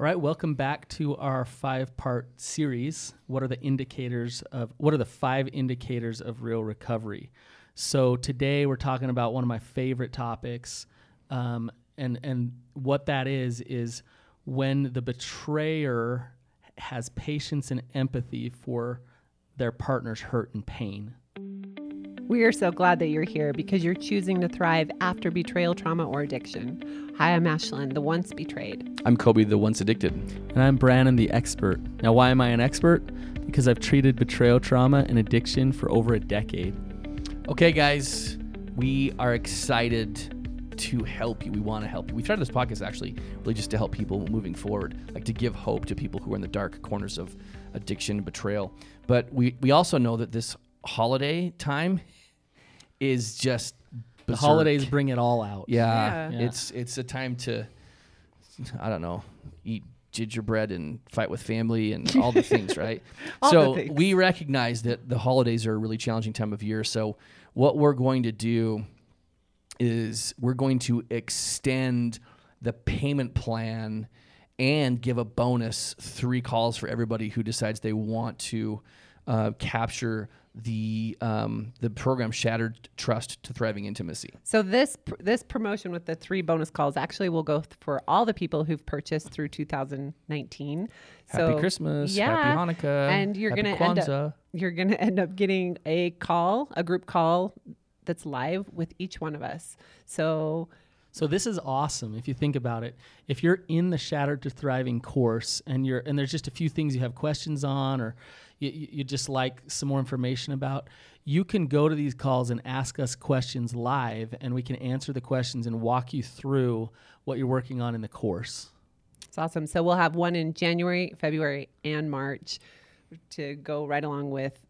All right, welcome back to our five-part series. What are the indicators of what are the five indicators of real recovery? So today we're talking about one of my favorite topics, um, and and what that is is when the betrayer has patience and empathy for their partner's hurt and pain. We are so glad that you're here because you're choosing to thrive after betrayal, trauma, or addiction. Hi, I'm Ashlynn, the once betrayed. I'm Coby, the once addicted. And I'm Brannon, the expert. Now, why am I an expert? Because I've treated betrayal trauma and addiction for over a decade. Okay, guys, we are excited to help you. We want to help you. We started this podcast actually really just to help people moving forward, like to give hope to people who are in the dark corners of addiction and betrayal. But we, we also know that this holiday time is just The holidays bring it all out. Yeah, Yeah. it's it's a time to I don't know, eat gingerbread and fight with family and all the things, right? So things. we recognize that the holidays are a really challenging time of year. So what we're going to do is we're going to extend the payment plan and give a bonus three calls for everybody who decides they want to uh, capture the um, the program Shattered Trust to Thriving Intimacy. So this pr- this promotion with the three bonus calls actually will go th- for all the people who've purchased through 2019. Happy so Christmas, yeah, happy Hanukkah, and you're happy gonna end up you're gonna end up getting a call, a group call that's live with each one of us. So So this is awesome if you think about it. If you're in the Shattered to Thriving course and you're and there's just a few things you have questions on or you, you you just like some more information about, you can go to these calls and ask us questions live and we can answer the questions and walk you through what you're working on in the course. It's awesome. So we'll have one in January, February, and March to go right along with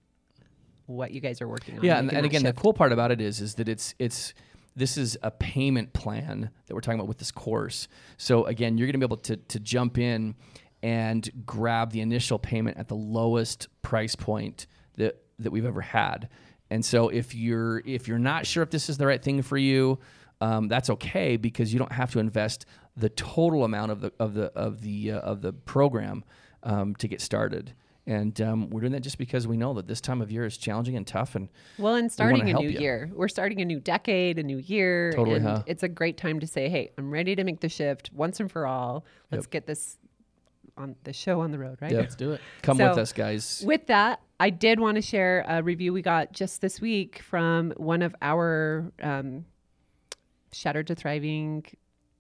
what you guys are working on. Yeah, and, and again, shift. the cool part about it is, is that it's it's this is a payment plan that we're talking about with this course. So again, you're going to be able to to jump in and grab the initial payment at the lowest price point that that we've ever had. And so if you're if you're not sure if this is the right thing for you, um, that's okay because you don't have to invest the total amount of the of the of the uh, of the program um, to get started. And um, we're doing that just because we know that this time of year is challenging and tough. And Well, and starting a new you. year. We're starting a new decade, a new year. Totally, and huh? It's a great time to say, hey, I'm ready to make the shift once and for all. Let's get this on the show on the road, right? Yep. Let's do it. come So- with us, guys. With that, I did want to share a review we got just this week from one of our um, Shattered to Thriving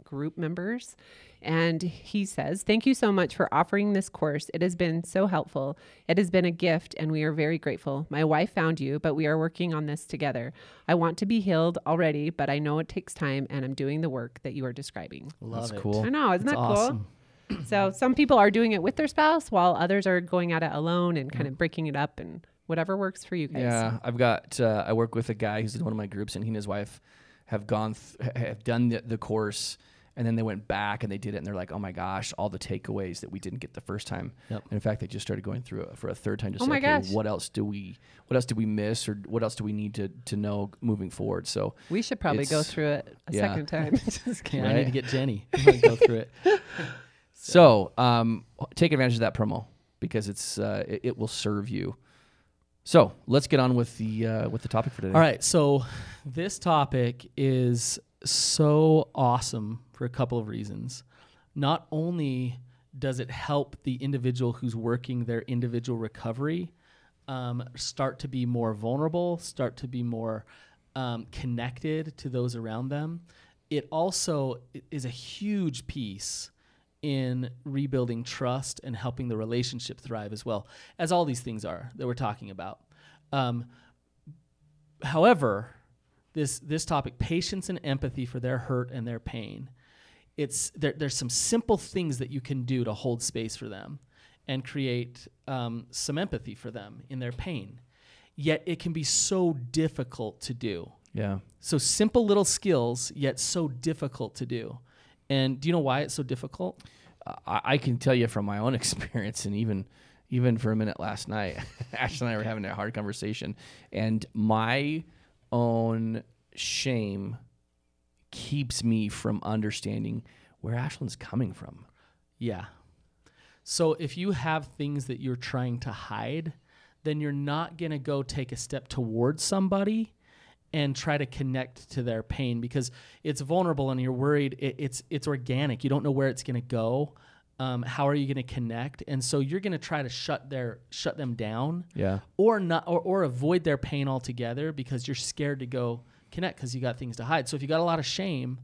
group members. And he says, Thank you so much for offering this course. It has been so helpful. It has been a gift, and we are very grateful. My wife found you, but we are working on this together. I want to be healed already, but I know it takes time, and I'm doing the work that you are describing. Love That's it. cool. I know, isn't That's that cool? awesome. So some people are doing it with their spouse while others are going at it alone and kind of breaking it up and whatever works for you guys. Yeah, I've got. Uh, I work with a guy who's in one of my groups, and he and his wife have gone th- have done the, the course, and then they went back and they did it, and they're like, "Oh my gosh, all the takeaways that we didn't get the first time." Yep. And in fact, they just started going through it for a third time. Just Oh say, my okay, gosh. what else do we what else do we miss, or what else do we need to to know moving forward? So We should probably go through it a yeah. second time. Yeah, I need to get Jenny. Gonna go through it. so um, take advantage of that promo because it's uh, it, it will serve you. So let's get on with the uh, with the topic for today. All right, so this topic is so awesome for a couple of reasons. Not only does it help the individual who's working their individual recovery um, start to be more vulnerable, start to be more um, connected to those around them, it also is a huge piece in rebuilding trust and helping the relationship thrive as well, as all these things are that we're talking about. Um, however, this this topic, patience and empathy for their hurt and their pain, it's there, there's some simple things that you can do to hold space for them and create um, some empathy for them in their pain. Yet it can be so difficult to do. Yeah. So simple little skills, yet so difficult to do. And do you know why it's so difficult? I, I can tell you from my own experience, and even even for a minute last night, Ashley and I were having a hard conversation, and my own shame keeps me from understanding where Ashlynn's coming from. Yeah. So if you have things that you're trying to hide, then you're not going to go take a step towards somebody and try to connect to their pain because it's vulnerable and you're worried it, it's it's organic. You don't know where it's going to go. Um, how are you going to connect? And so you're going to try to shut their shut them down Yeah. or not or, or avoid their pain altogether because you're scared to go connect because you got things to hide. So if you got a lot of shame,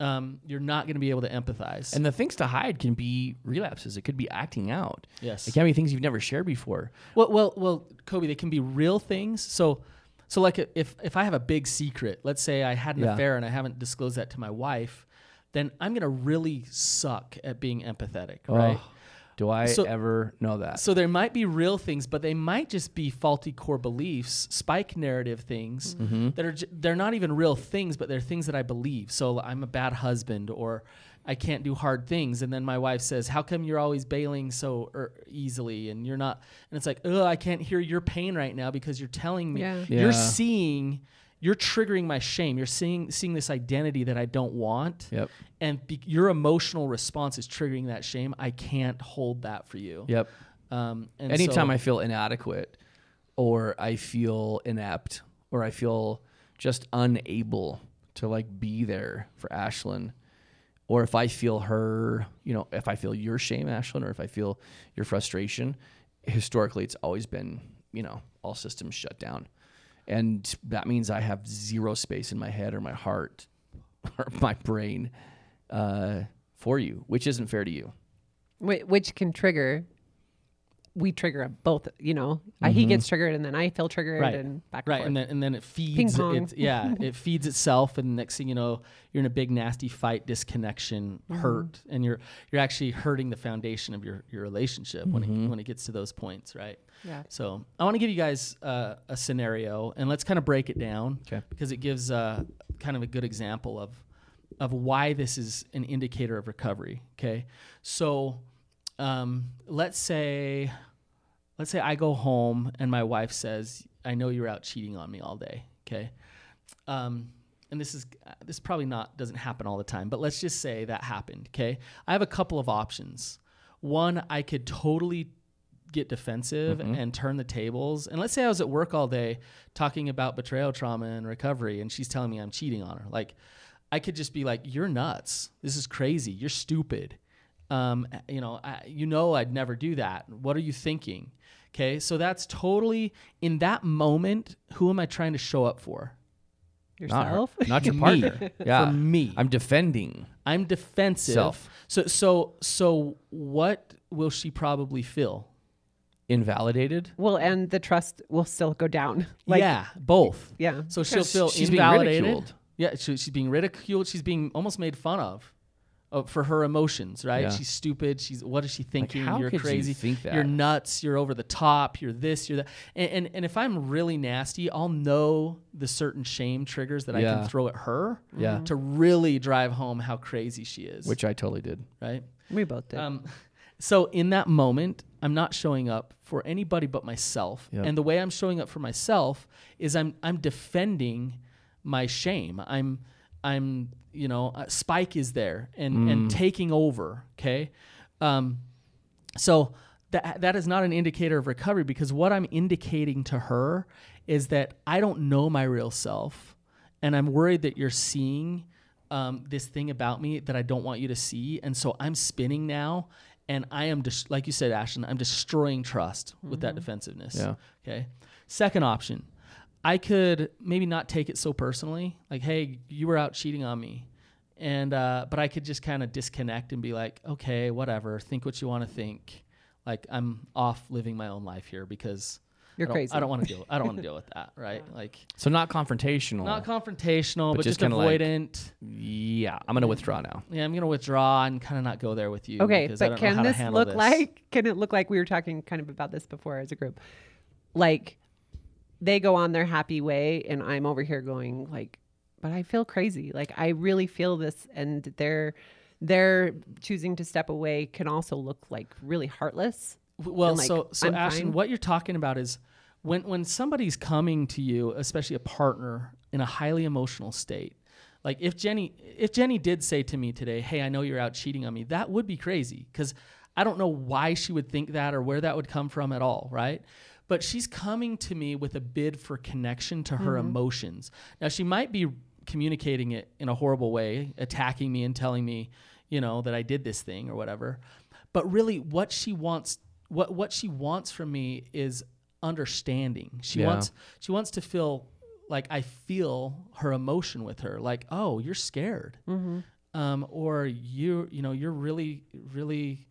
um, you're not going to be able to empathize. And the things to hide can be relapses. It could be acting out. yes, It can be things you've never shared before. Well, well, well, Coby, they can be real things. So, so like if if I have a big secret, let's say I had an Yeah. affair and I haven't disclosed that to my wife, then I'm gonna really suck at being empathetic, right? Oh, do I So- ever know that? So there might be real things, but they might just be faulty core beliefs, spike narrative things Mm-hmm. that are j- they're not even real things, but they're things that I believe. So I'm a bad husband, or I can't do hard things, and then my wife says, "How come you're always bailing so er, easily?" And you're not, and it's like, "Oh, I can't hear your pain right now because you're telling me Yeah. you're seeing." You're triggering my shame. You're seeing seeing this identity that I don't want, Yep. and be, your emotional response is triggering that shame. I can't hold that for you. Yep. Um, and Anytime so, I feel inadequate or I feel inept or I feel just unable to like be there for Ashlynn or if I feel her, you know, if I feel your shame, Ashlynn, or if I feel your frustration, historically it's always been, you know, all systems shut down. And that means I have zero space in my head or my heart or my brain uh, for you, which isn't fair to you. Which can trigger. We trigger both. You know, Uh, he gets triggered, and then I feel triggered, Right. and back and right forth. and then and then it feeds pong. it yeah it feeds itself and next thing you know you're in a big nasty fight disconnection Mm-hmm. hurt and you're you're actually hurting the foundation of your your relationship when it when it gets to those points right yeah. so i want to give you guys uh, a scenario and let's kind of break it down Okay. because it gives uh, kind of a good example of of why this is an indicator of recovery okay so um, let's say let's say I go home and my wife says, "I know you're out cheating on me all day." Okay, um, and this is this probably not doesn't happen all the time, but let's just say that happened. Okay, I have a couple of options. One, I could totally get defensive and turn the tables. And let's say I was at work all day talking about betrayal trauma and recovery, and she's telling me I'm cheating on her. Like, I could just be like, "You're nuts. This is crazy. You're stupid." Um, you know, I, you know, I'd never do that. What are you thinking? Okay, so that's totally in that moment. Who am I trying to show up for? Yourself. not, your partner. yeah. For me, I'm defending. I'm defensive. Self. So, so, so, what will she probably feel? Invalidated. Well, and the trust will still go down. Like, yeah, both. yeah. So she'll feel she's being invalidated. ridiculed. Yeah, she, she's being ridiculed. She's being almost made fun of. Uh, for her emotions, right? Yeah. She's stupid. She's what is she thinking? how you're could you crazy. think that? You're nuts. You're over the top. You're this. You're that. And, and and if I'm really nasty, I'll know the certain shame triggers that I can throw at her. Yeah. To really drive home how crazy she is. Which I totally did. right. We both did. Um, so in that moment, I'm not showing up for anybody but myself. Yep. And the way I'm showing up for myself is I'm I'm defending my shame. I'm I'm you know uh, Spike is there and and taking over. Okay, um, so that that is not an indicator of recovery because what I'm indicating to her is that I don't know my real self, and I'm worried that you're seeing um, this thing about me that I don't want you to see, and so I'm spinning now, and I am just like you said, Ashlynn, I'm destroying trust with that defensiveness. Yeah. Okay. Second option, I could maybe not take it so personally, like, hey, you were out cheating on me. And uh, but I could just kind of disconnect and be like, okay, whatever, think what you want to think. Like I'm off living my own life here because You're I crazy. I don't want to deal. I don't want to deal with that, right? Like So not confrontational. not confrontational, But but, just just, kinda like- avoidant. yeah, I'm gonna withdraw now. yeah, I'm gonna withdraw and kind of not go there with you. Okay, because I but don't know can how this handle look this. like? Can it look like we were talking kind of about this before as a group? Like they go on their happy way, and I'm over here going like, but I feel crazy. Like I really feel this, and they're they're choosing to step away can also look like really heartless. Well, like, so so I'm Ashlynn, fine. what you're talking about is when when somebody's coming to you, especially a partner, in a highly emotional state. Like if Jenny if Jenny did say to me today, "Hey, I know you're out cheating on me," that would be crazy because I don't know why she would think that or where that would come from at all, right? But she's coming to me with a bid for connection to her emotions. Now she might be communicating it in a horrible way, attacking me and telling me, you know, that I did this thing or whatever. But really what she wants what what she wants from me is understanding. She Yeah. wants she wants to feel like I feel her emotion with her, like, oh, you're scared, um, or you, you know, you're really, really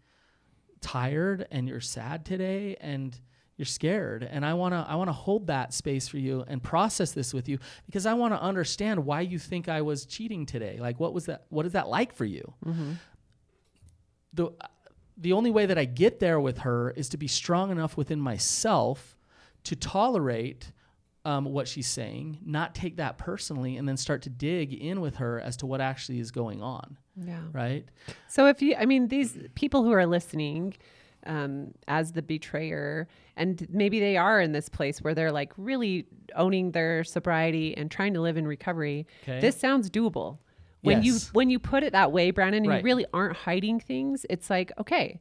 tired and you're sad today, and you're scared, and I wanna, I wanna hold that space for you and process this with you because I wanna understand why you think I was cheating today. Like, what was that? What is that like for you? the the only way that I get there with her is to be strong enough within myself to tolerate um, what she's saying, not take that personally, and then start to dig in with her as to what actually is going on. Yeah. Right? So if you, I mean, these people who are listening um, as the betrayer, and maybe they are in this place where they're like really owning their sobriety and trying to live in recovery. Okay. This sounds doable. When you when you put it that way, Brannon, and Right. you really aren't hiding things, it's like okay.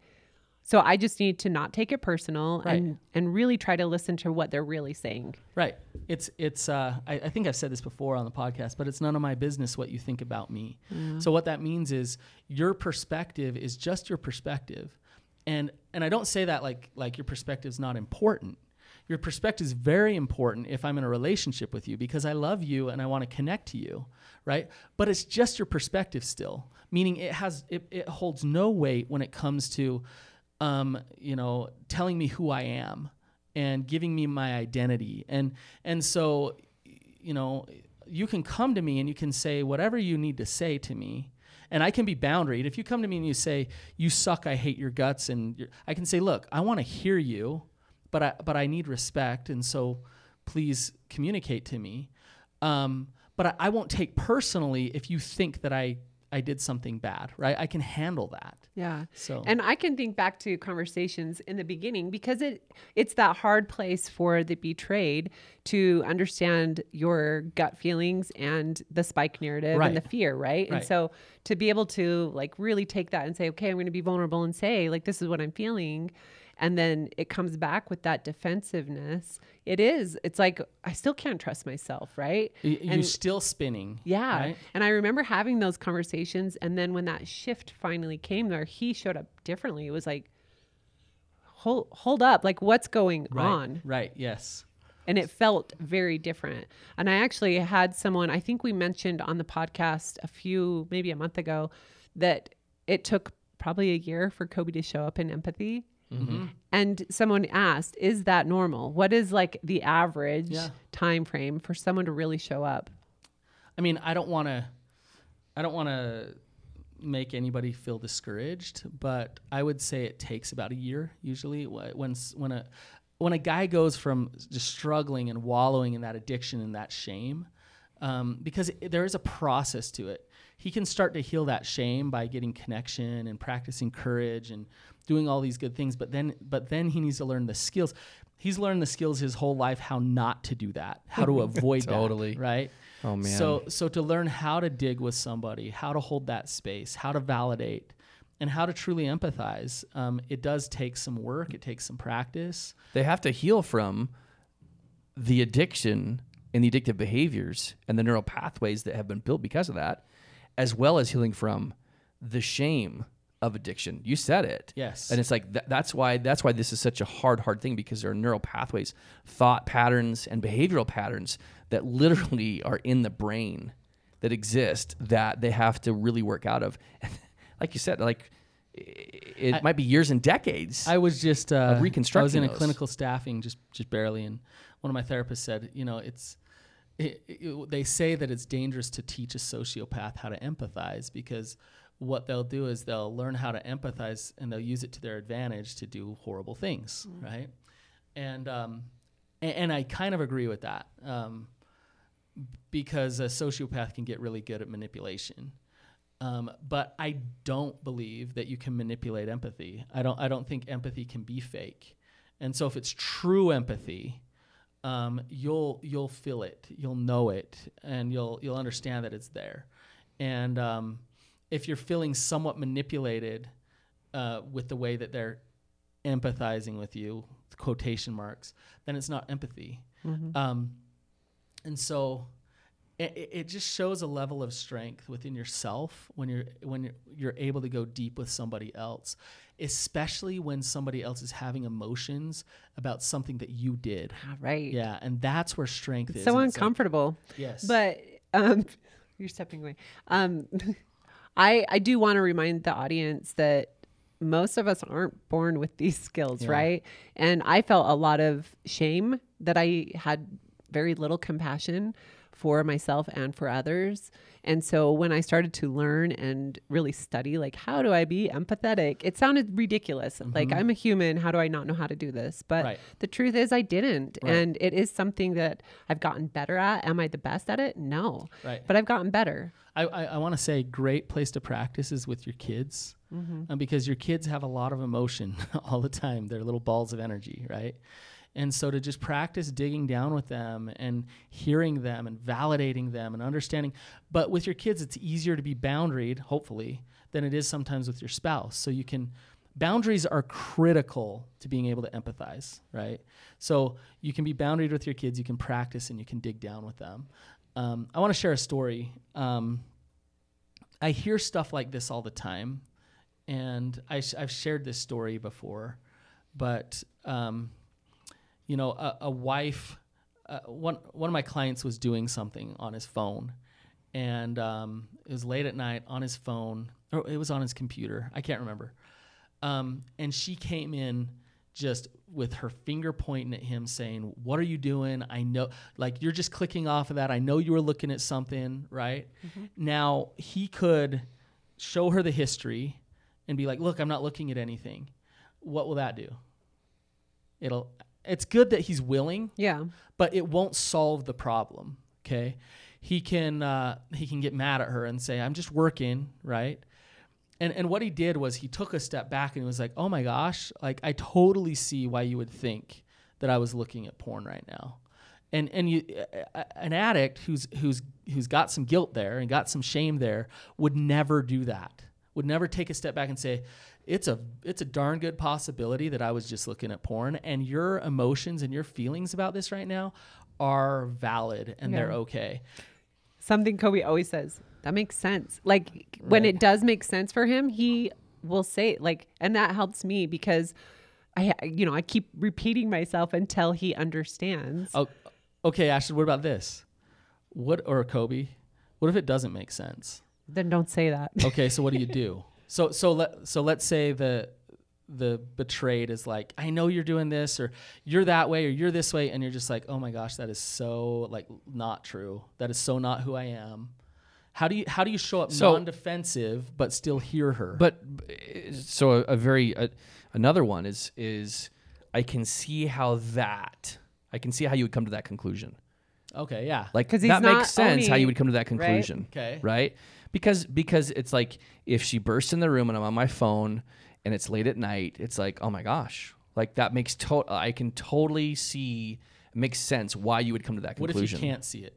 So I just need to not take it personal Right. and and really try to listen to what they're really saying. Right. It's it's. Uh, I, I think I've said this before on the podcast, but it's none of my business what you think about me. So what that means is your perspective is just your perspective, and and I don't say that like like your perspective is not important. Your perspective is very important if I'm in a relationship with you because I love you and I want to connect to you, right? But it's just your perspective still, meaning it has it, it holds no weight when it comes to, um, you know, telling me who I am and giving me my identity and and so you know you can come to me and you can say whatever you need to say to me and I can be boundaried. If you come to me and you say you suck, I hate your guts, and I can say, look, I want to hear you, but I but I need respect, and so please communicate to me. Um, but I, I won't take personally if you think that I I did something bad, right? I can handle that. Yeah. So And I can think back to conversations in the beginning because it it's that hard place for the betrayed to understand your gut feelings and the spike narrative Right. and the fear, right? And so to be able to like really take that and say, okay, I'm going to be vulnerable and say like this is what I'm feeling and then it comes back with that defensiveness. It is. It's like I still can't trust myself, right? y- you're and- still spinning. Yeah. right? And I remember having those conversations. And then when that shift finally came there, he showed up differently. It was like, hold, hold up. Like, what's going Right. on? Right. Yes. And it felt very different. And I actually had someone, I think we mentioned on the podcast a few, maybe a month ago, that it took probably a year for Coby to show up in empathy. Mm-hmm. And someone asked, is that normal? What is like the average Yeah. time frame for someone to really show up? I mean, I don't want to, I don't want to make anybody feel discouraged, but I would say it takes about a year usually when when a when a guy goes from just struggling and wallowing in that addiction and that shame, um, because it, there is a process to it. He can start to heal that shame by getting connection and practicing courage and doing all these good things. But then, but then he needs to learn the skills. He's learned the skills his whole life how not to do that, how to avoid Totally. that, right? Oh man. So so to learn how to dig with somebody, how to hold that space, how to validate, and how to truly empathize, um, it does take some work. It takes some practice. they have to heal from the addiction and the addictive behaviors and the neural pathways that have been built because of that, as well as healing from the shame of addiction. You said it. Yes. And it's like th- that's why that's why this is such a hard hard thing because there are neural pathways, thought patterns and behavioral patterns that literally are in the brain that exist that they have to really work out of. like you said, like it I- might be years and decades. I was just uh, I was in reconstructing a clinical staffing just just barely, and one of my therapists said, you know, it's it, it, they say that it's dangerous to teach a sociopath how to empathize because what they'll do is they'll learn how to empathize and they'll use it to their advantage to do horrible things, right? And um, and, and I kind of agree with that um, because a sociopath can get really good at manipulation. Um, but I don't believe that you can manipulate empathy. I don't. I don't think empathy can be fake. And so, if it's true empathy, um, you'll you'll feel it, you'll know it, and you'll you'll understand that it's there. And um, if you're feeling somewhat manipulated, uh, with the way that they're empathizing with you, quotation marks, then it's not empathy. Um, and so it, it- just shows a level of strength within yourself when you're when you're, you're able to go deep with somebody else, especially when somebody else is having emotions about something that you did. Ah, right. Yeah, and that's where strength is. So it's like- uncomfortable. yes, But um, you're stepping away. Um, I I do want to remind the audience that most of us aren't born with these skills, Yeah. right? And I felt a lot of shame that I had very little compassion for myself and for others. And so when I started to learn and really study, like, how do I be empathetic? It sounded ridiculous. Like, I'm a human. How do I not know how to do this? But Mm-hmm. Right. the truth is, I didn't. Right. And it is something that I've gotten better at. Am I the best at it? No. Right. But I've gotten better. I, I, I want to say great place to practice is with your kids um, because your kids have a lot of emotion all the time. They're little balls of energy, right? And so to just practice digging down with them and hearing them and validating them and understanding. But with your kids, it's easier to be boundaried, hopefully, than it is sometimes with your spouse. So you can. Boundaries are critical to being able to empathize, right? So you can be boundaried with your kids, you can practice, and you can dig down with them. Um, I want to share a story. Um, I hear stuff like this all the time, and I I've shared this story before, but um, you know, a, a wife, uh, one one of my clients was doing something on his phone, and um, it was late at night on his phone, or it was on his computer. I can't remember. Um, and she came in just with her finger pointing at him saying, What are you doing? I know, like, you're just clicking off of that. I know you were looking at something, right? Now, he could show her the history and be like, Look, I'm not looking at anything. What will that do? It'll, it's good that he's willing, Yeah. but it won't solve the problem. Okay, he can uh, he can get mad at her and say, "I'm just working," right? And and what he did was he took a step back and he was like, "Oh my gosh, like I totally see why you would think that I was looking at porn right now." And and you a- an addict who's who's who's got some guilt there and got some shame there would never do that. Would never take a step back and say, "It's a it's a darn good possibility that I was just looking at porn and your emotions and your feelings about this right now are valid and they're okay." Something Coby always says that makes sense. Like when Right. it does make sense for him, he will say it. Like, and that helps me because I, you know, I keep repeating myself until he understands. Oh, okay, Ashlynn. What about this? What or Coby? What if it doesn't make sense? Then don't say that. Okay, so what do you do? So so let so let's say the the betrayed is like, I know you're doing this, or you're that way, or you're this way, and you're just like, oh my gosh, that is so like not true. That is so not who I am. How do you how do you show up So- non-defensive but still hear her? But so a, a very uh, another one is is I can see how that I can see how you would come to that conclusion. Okay, yeah, Like 'Cause he's that not makes sense how owning- you would come to that conclusion. Okay. Right? Because because it's like if she bursts in the room and I'm on my phone and it's late at night, it's like, "Oh my gosh." Like that makes to- I can totally see makes sense why you would come to that conclusion. what if conclusion. you can't see it?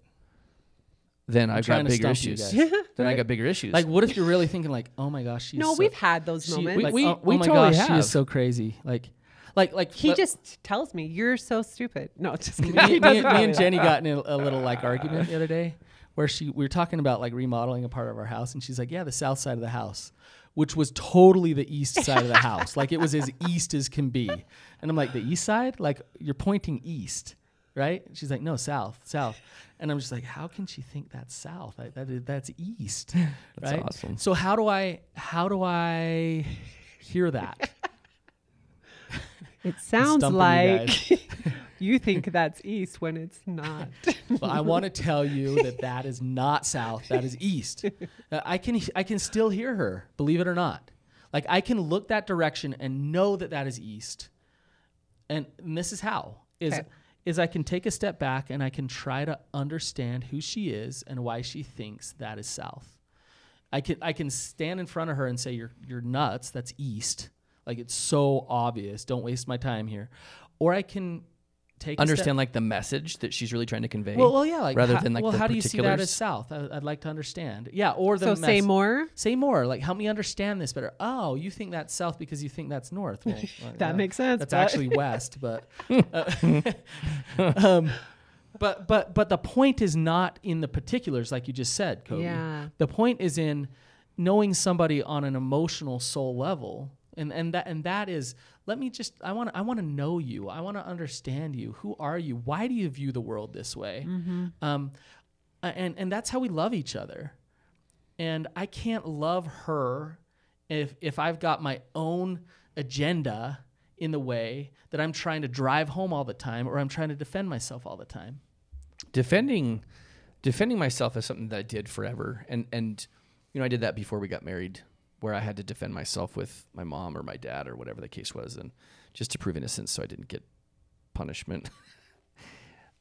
Then I've trying got to bigger stump you issues. guys, then I right? got bigger issues. Like, what if you're really thinking like, oh my gosh, she's no, so, we've had those she- moments. like, We- oh, we oh my totally gosh, she have. is so crazy. Like, like, like he let- just tells me you're so stupid. No, just kidding. me, me, me and. Jenny got in a, a little like argument the other day where she we were talking about like remodeling a part of our house and she's like, Yeah, the south side of the house. Which was totally the east side of the house. Like it was as east as can be. And I'm like, the east side? Like you're pointing east, right? She's like, no, south, south. And I'm just like, how can she think that's south? I, that is, that's east, That's right? awesome. So how do I how do I hear that? It sounds stumping you like you think that's east when it's not. But I want to tell you that that is not south. That is east. Uh, I can I can still hear her. Believe it or not. Like I can look that direction and know that that is east. And, and this is how is Okay. is I can take a step back and I can try to understand who she is and why she thinks that is south. I can I can stand in front of her and say you're you're nuts. That's east. Like it's so obvious. Don't waste my time here. Or I can take a understand step- like the message that she's really trying to convey. Well, well, yeah, like rather how, than, like, well, the how do you see that as South? I, I'd like to understand. Yeah, or the So say more. Say more. Like, help me understand this better. Oh, you think that's south because you think that's north. Well, uh, That yeah, makes sense, That's but- actually west, but, uh, um, but but but the point is not in the particulars, like you just said, Coby. Yeah. The point is in knowing somebody on an emotional soul level, and and that and that is. Let me just. I want. I want to know you. I want to understand you. Who are you? Why do you view the world this way? Um, and and that's how we love each other and I can't love her if if I've got my own agenda in the way that I'm trying to drive home all the time or I'm trying to defend myself all the time. defending defending myself is something that I did forever and and you know I did that before we got married where I had to defend myself with my mom or my dad or whatever the case was and just to prove innocence so I didn't get punishment.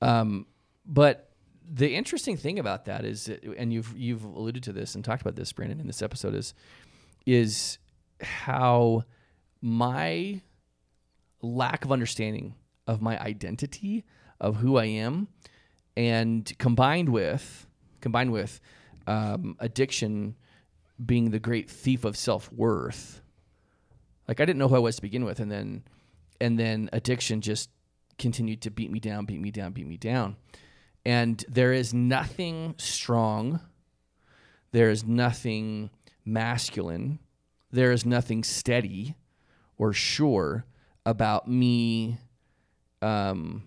Um but the interesting thing about that is and you've you've alluded to this and talked about this Brannon in this episode is is how my lack of understanding of my identity of who I am and combined with combined with um, addiction being the great thief of self-worth. Like I didn't know who I was to begin with and then and then addiction just continued to beat me down beat me down beat me down. And there is nothing strong. There is nothing masculine. There is nothing steady or sure about me um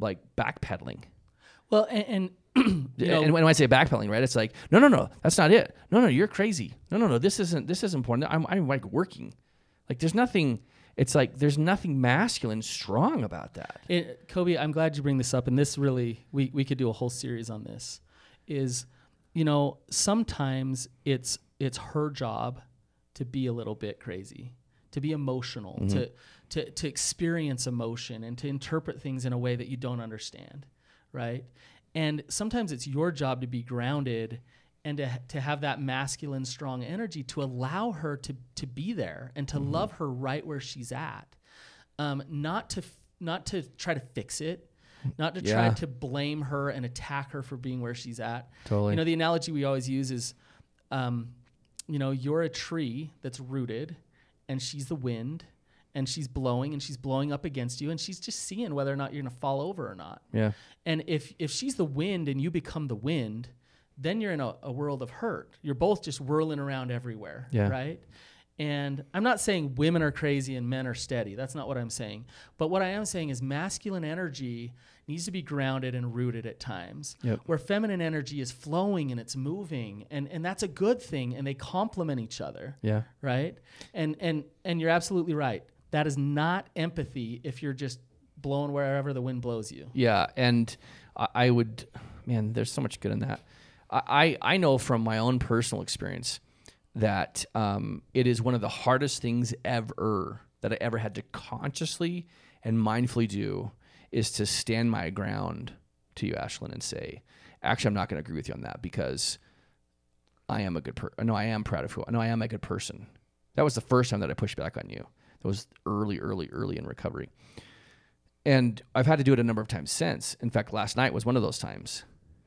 like backpedaling. Well, and, and you know, and when I say backpedaling, right, it's like, no, no, no, that's not it. No, no, you're crazy. No, no, no, this isn't. This isn't important. I'm, I'm like working. Like, there's nothing. It's like there's nothing masculine strong about that. It, Coby, I'm glad you bring this up, and this really we we could do a whole series on this. Is you know sometimes it's it's her job to be a little bit crazy, to be emotional, mm-hmm. to to to experience emotion and to interpret things in a way that you don't understand, right? And sometimes it's your job to be grounded and to, to have that masculine strong energy to allow her to to be there and to love her right where she's at um, not to f- not to try to fix it, not to try to blame her and attack her for being where she's at. Totally. You know, the analogy we always use is, um, you know, you're a tree that's rooted, and she's the wind, and she's blowing, and she's blowing up against you, and she's just seeing whether or not you're gonna fall over or not. Yeah. And if if she's the wind and you become the wind, then you're in a, a world of hurt. You're both just whirling around everywhere. Yeah. Right. And I'm not saying women are crazy and men are steady. That's not what I'm saying. But what I am saying is masculine energy needs to be grounded and rooted at times. Yep. Where feminine energy is flowing and it's moving. And and that's a good thing. And they complement each other Yeah. right and and and you're absolutely right that is not empathy if you're just blowing wherever the wind blows you Yeah, and I, I would, man, there's so much good in that. I, I know from my own personal experience that um, it is one of the hardest things ever that I ever had to consciously and mindfully do is to stand my ground to you, Ashlynn, and say, actually, I'm not going to agree with you on that because I am a good person. No, I am proud of who. No, I am a good person. That was the first time that I pushed back on you. That was early, early, early in recovery. And I've had to do it a number of times since. In fact, last night was one of those times,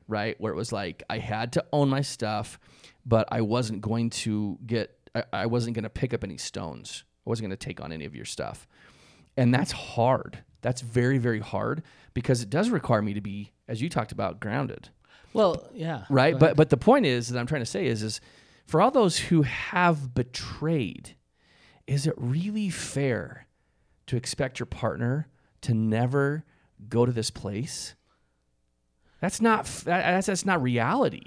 right? Where it was like I had to own my stuff, but I wasn't going to get, I, I wasn't going to pick up any stones. I wasn't going to take on any of your stuff. And that's hard. That's very, very hard because it does require me to be, as you talked about, grounded well yeah right but but the point is that i'm trying to say is is for all those who have betrayed is it really fair to expect your partner to never go to this place? That's not that's that's not reality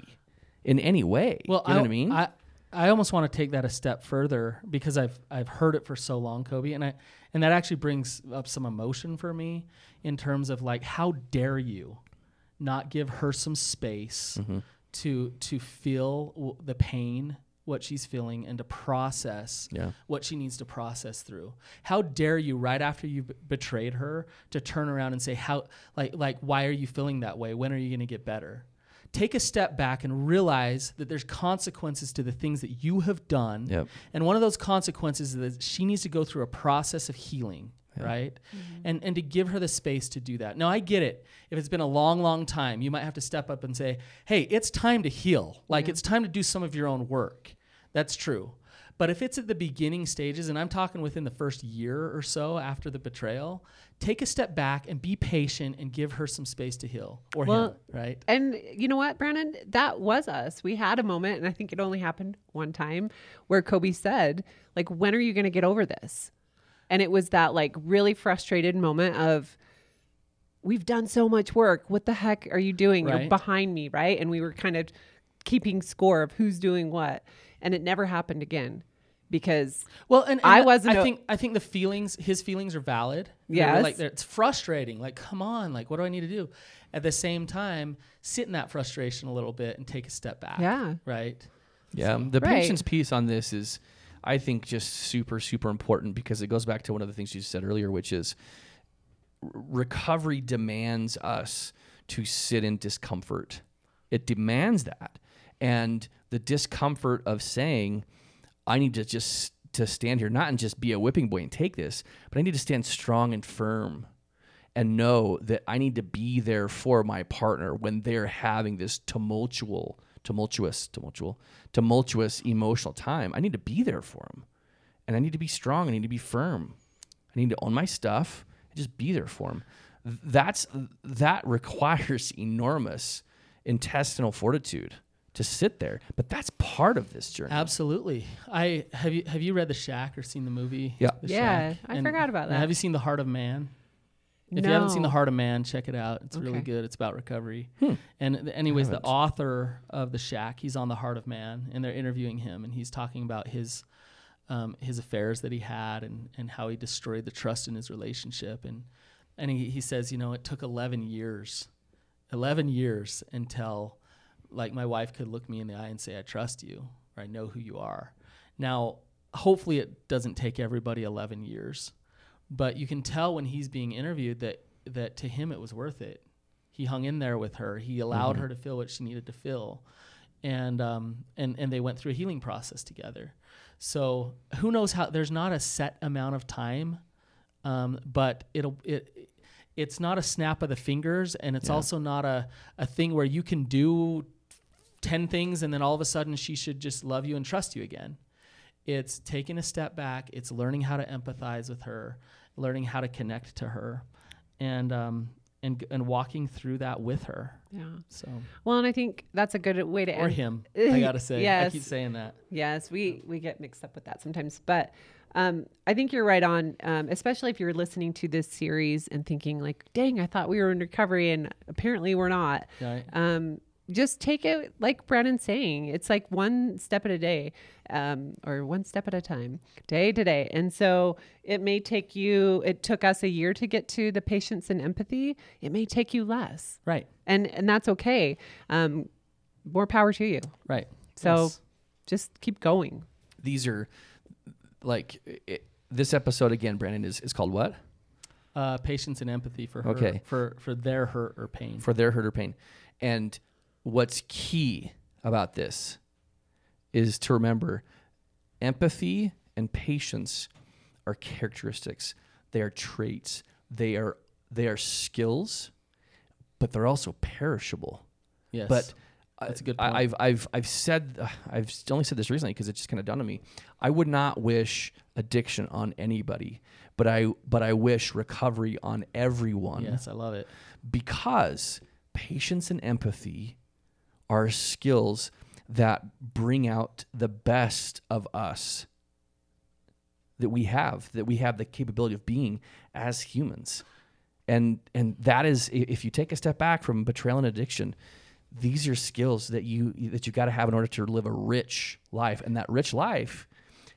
in any way. Well you know what i mean? I, I almost want to take that a step further because I've I've heard it for so long, Coby, and I and that actually brings up some emotion for me in terms of like how dare you not give her some space Mm-hmm. to to feel w- the pain what she's feeling and to process Yeah. what she needs to process through how dare you right after you betrayed her to turn around and say how like like why are you feeling that way when are you going to get better take a step back and realize that there's consequences to the things that you have done. Yep. And one of those consequences is that she needs to go through a process of healing, right? Mm-hmm. And and to give her the space to do that. Now I get it. If it's been a long, long time, you might have to step up and say, "Hey, it's time to heal. Like it's time to do some of your own work." That's true. But if it's at the beginning stages, and I'm talking within the first year or so after the betrayal, take a step back and be patient and give her some space to heal or Well, him, right? And you know what, Brannon? That was us. We had a moment, and I think it only happened one time, where Coby said, like, when are you going to get over this? And it was that like really frustrated moment of, we've done so much work. What the heck are you doing? You're behind me, right? And we were kind of keeping score of who's doing what. And it never happened again because Well, and, and I wasn't I a- think I think the feelings, his feelings are valid. They're like it's frustrating. Like, come on, like, what do I need to do? At the same time, sit in that frustration a little bit and take a step back. Yeah. Right. Yeah, the Right. patience piece on this is, I think, just super, super important because it goes back to one of the things you said earlier, which is recovery demands us to sit in discomfort. It demands that, and the discomfort of saying, "I need to just to stand here, not and just be a whipping boy and take this, but I need to stand strong and firm." and know that I need to be there for my partner when they're having this tumultuous, tumultuous, tumultuous, tumultuous emotional time. I need to be there for them, and I need to be strong. I need to be firm. I need to own my stuff and just be there for them. That's that requires enormous intestinal fortitude to sit there, but that's part of this journey. Absolutely. I have you have you read The Shack or seen the movie? Yeah. The Yeah, Shack? I forgot about that. Have you seen The Heart of Man? If you haven't seen The Heart of Man, check it out. It's really good. It's about recovery. And th- anyways, the author of The Shack, he's on The Heart of Man, and they're interviewing him, and he's talking about his um, his affairs that he had and and how he destroyed the trust in his relationship. And and he, he says, you know, it took 11 years, 11 years until like my wife could look me in the eye and say, I trust you, or I know who you are. Now, hopefully, it doesn't take everybody 11 years but you can tell when he's being interviewed that that to him it was worth it. He hung in there with her. He allowed her to feel what she needed to feel, and um and and they went through a healing process together. So who knows how? There's not a set amount of time, um, but it'll it. It's not a snap of the fingers, and it's Yeah. also not a, a thing where you can do 10 things and then all of a sudden she should just love you and trust you again. It's taking a step back. It's learning how to empathize with her, learning how to connect to her, and um, and and walking through that with her. Yeah. So Well, and I think that's a good way to end. or end. him, I gotta say. yes. I keep saying that. Yes, we we get mixed up with that sometimes, but um, I think you're right on. Um, especially if you're listening to this series and thinking like, "Dang, I thought we were in recovery, and apparently we're not." Right. Um, just take it like Brannon's saying. It's like one step at a day, um, or one step at a time, day to day. And so it may take you. It took us a year to get to the patience and empathy. It may take you less, Right. and and that's okay. Um, more power to you. Right. So Yes. just keep going. These are like it, this episode again, Brandon is is called what? uh, patience and empathy for her, Okay. for for their hurt or pain. for their hurt or pain. And what's key about this is to remember empathy and patience are characteristics. They are traits. They are they are skills, but they're also perishable. yes. But That's a good I, point. I've I've I've said I've only said this recently because it just kind of dawned on me. I would not wish addiction on anybody, but I but I wish recovery on everyone yes, I love it. because patience and empathy are skills that bring out the best of us that we have that we have the capability of being as humans. And and that is if you take a step back from betrayal and addiction these are skills that you that you got to have in order to live a rich life. And that rich life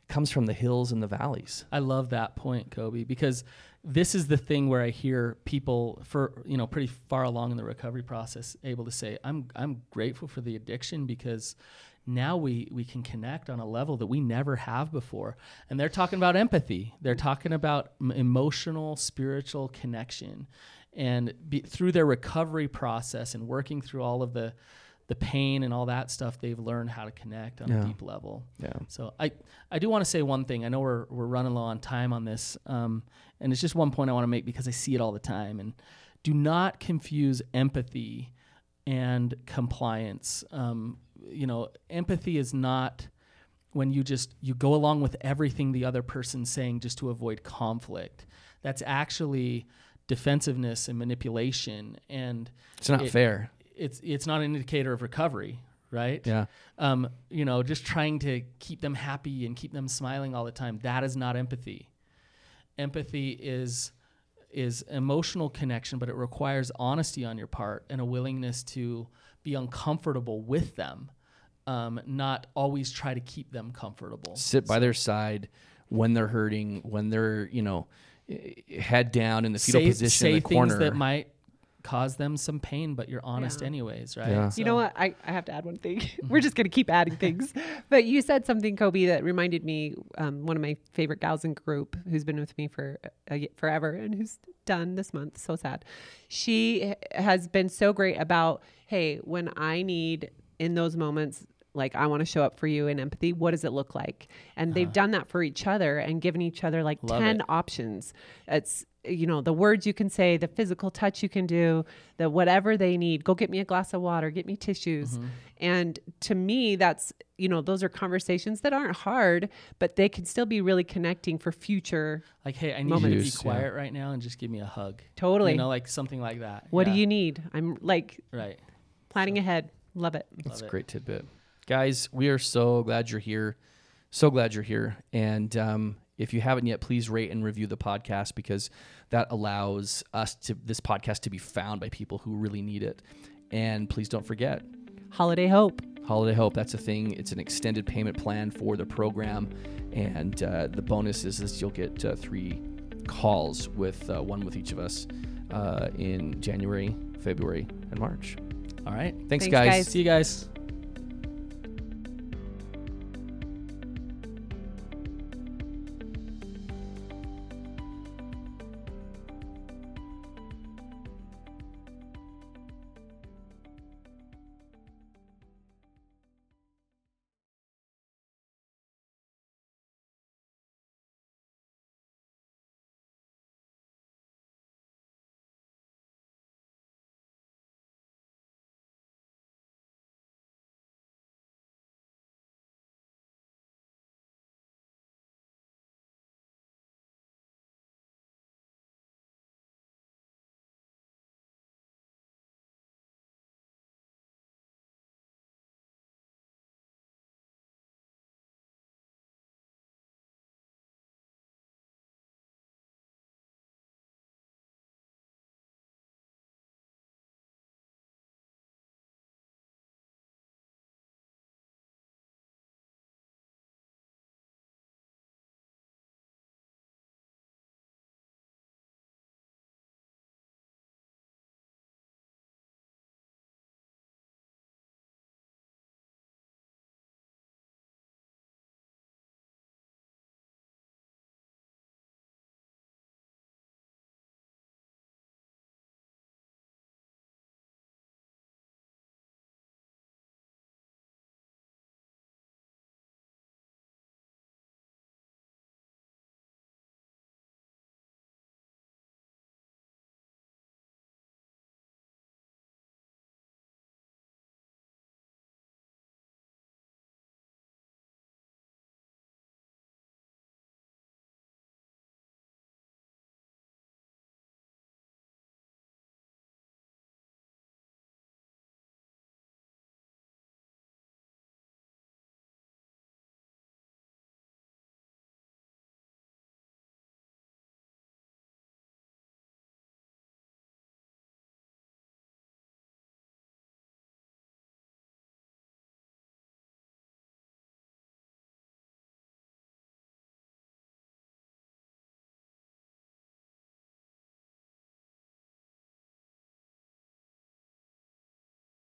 comes from the hills and the valleys I love that point, Coby, because this is the thing where I hear people for you know pretty far along in the recovery process able to say, "I'm I'm grateful for the addiction because now we we can connect on a level that we never have before." And they're talking about empathy. They're talking about m- emotional, spiritual connection, and be, through their recovery process and working through all of the the pain and all that stuff, they've learned how to connect on Yeah. a deep level. Yeah. So I, I do want to say one thing. I know we're we're running low on time on this, um, and it's just one point I want to make because I see it all the time. And do not confuse empathy and compliance. Um, you know, empathy is not when you just you go along with everything the other person's saying just to avoid conflict. That's actually defensiveness and manipulation, and It's not It- fair. It's it's not an indicator of recovery, right? Yeah. um, you know, just trying to keep them happy and keep them smiling all the time. That is not empathy. Empathy is is emotional connection, but it requires honesty on your part and a willingness to be uncomfortable with them, um, not always try to keep them comfortable. Sit by their side when they're hurting, when they're, you know, eh, head down in the fetal say position say in the corner. things that might cause them some pain, but you're honest Yeah. anyways, right? Yeah. You know what? I, I have to add one thing. We're just going to keep adding things. But you said something, Coby, that reminded me um, one of my favorite gals in group who's been with me for a, y- forever and who's done this month. So sad. She has been so great about, hey, when I need in those moments, like I want to show up for you in empathy. What does it look like? And they've done that for each other and given each other like Love 10 it. options. It's, you know, the words you can say, the physical touch you can do, the whatever they need. Go get me a glass of water, get me tissues. Mm-hmm. And to me, that's, you know, those are conversations that aren't hard, but they can still be really connecting for future. Like, hey, I need you to be Use, yeah. quiet right now and just give me a hug. Totally. You know, like something like that. what Yeah. do you need? I'm like Right. planning ahead. Love it. That's a Love it. great tidbit. Guys, we are so glad you're here. So glad you're here. And um, if you haven't yet, please rate and review the podcast because that allows us to this podcast to be found by people who really need it. And please don't forget, Holiday hope. Holiday Hope, that's a thing. It's an extended payment plan for the program. And uh, the bonus is, is you'll get uh, three calls with uh, one with each of us uh, in January, February, and March. All right. Thanks, Thanks, guys. guys. See you guys.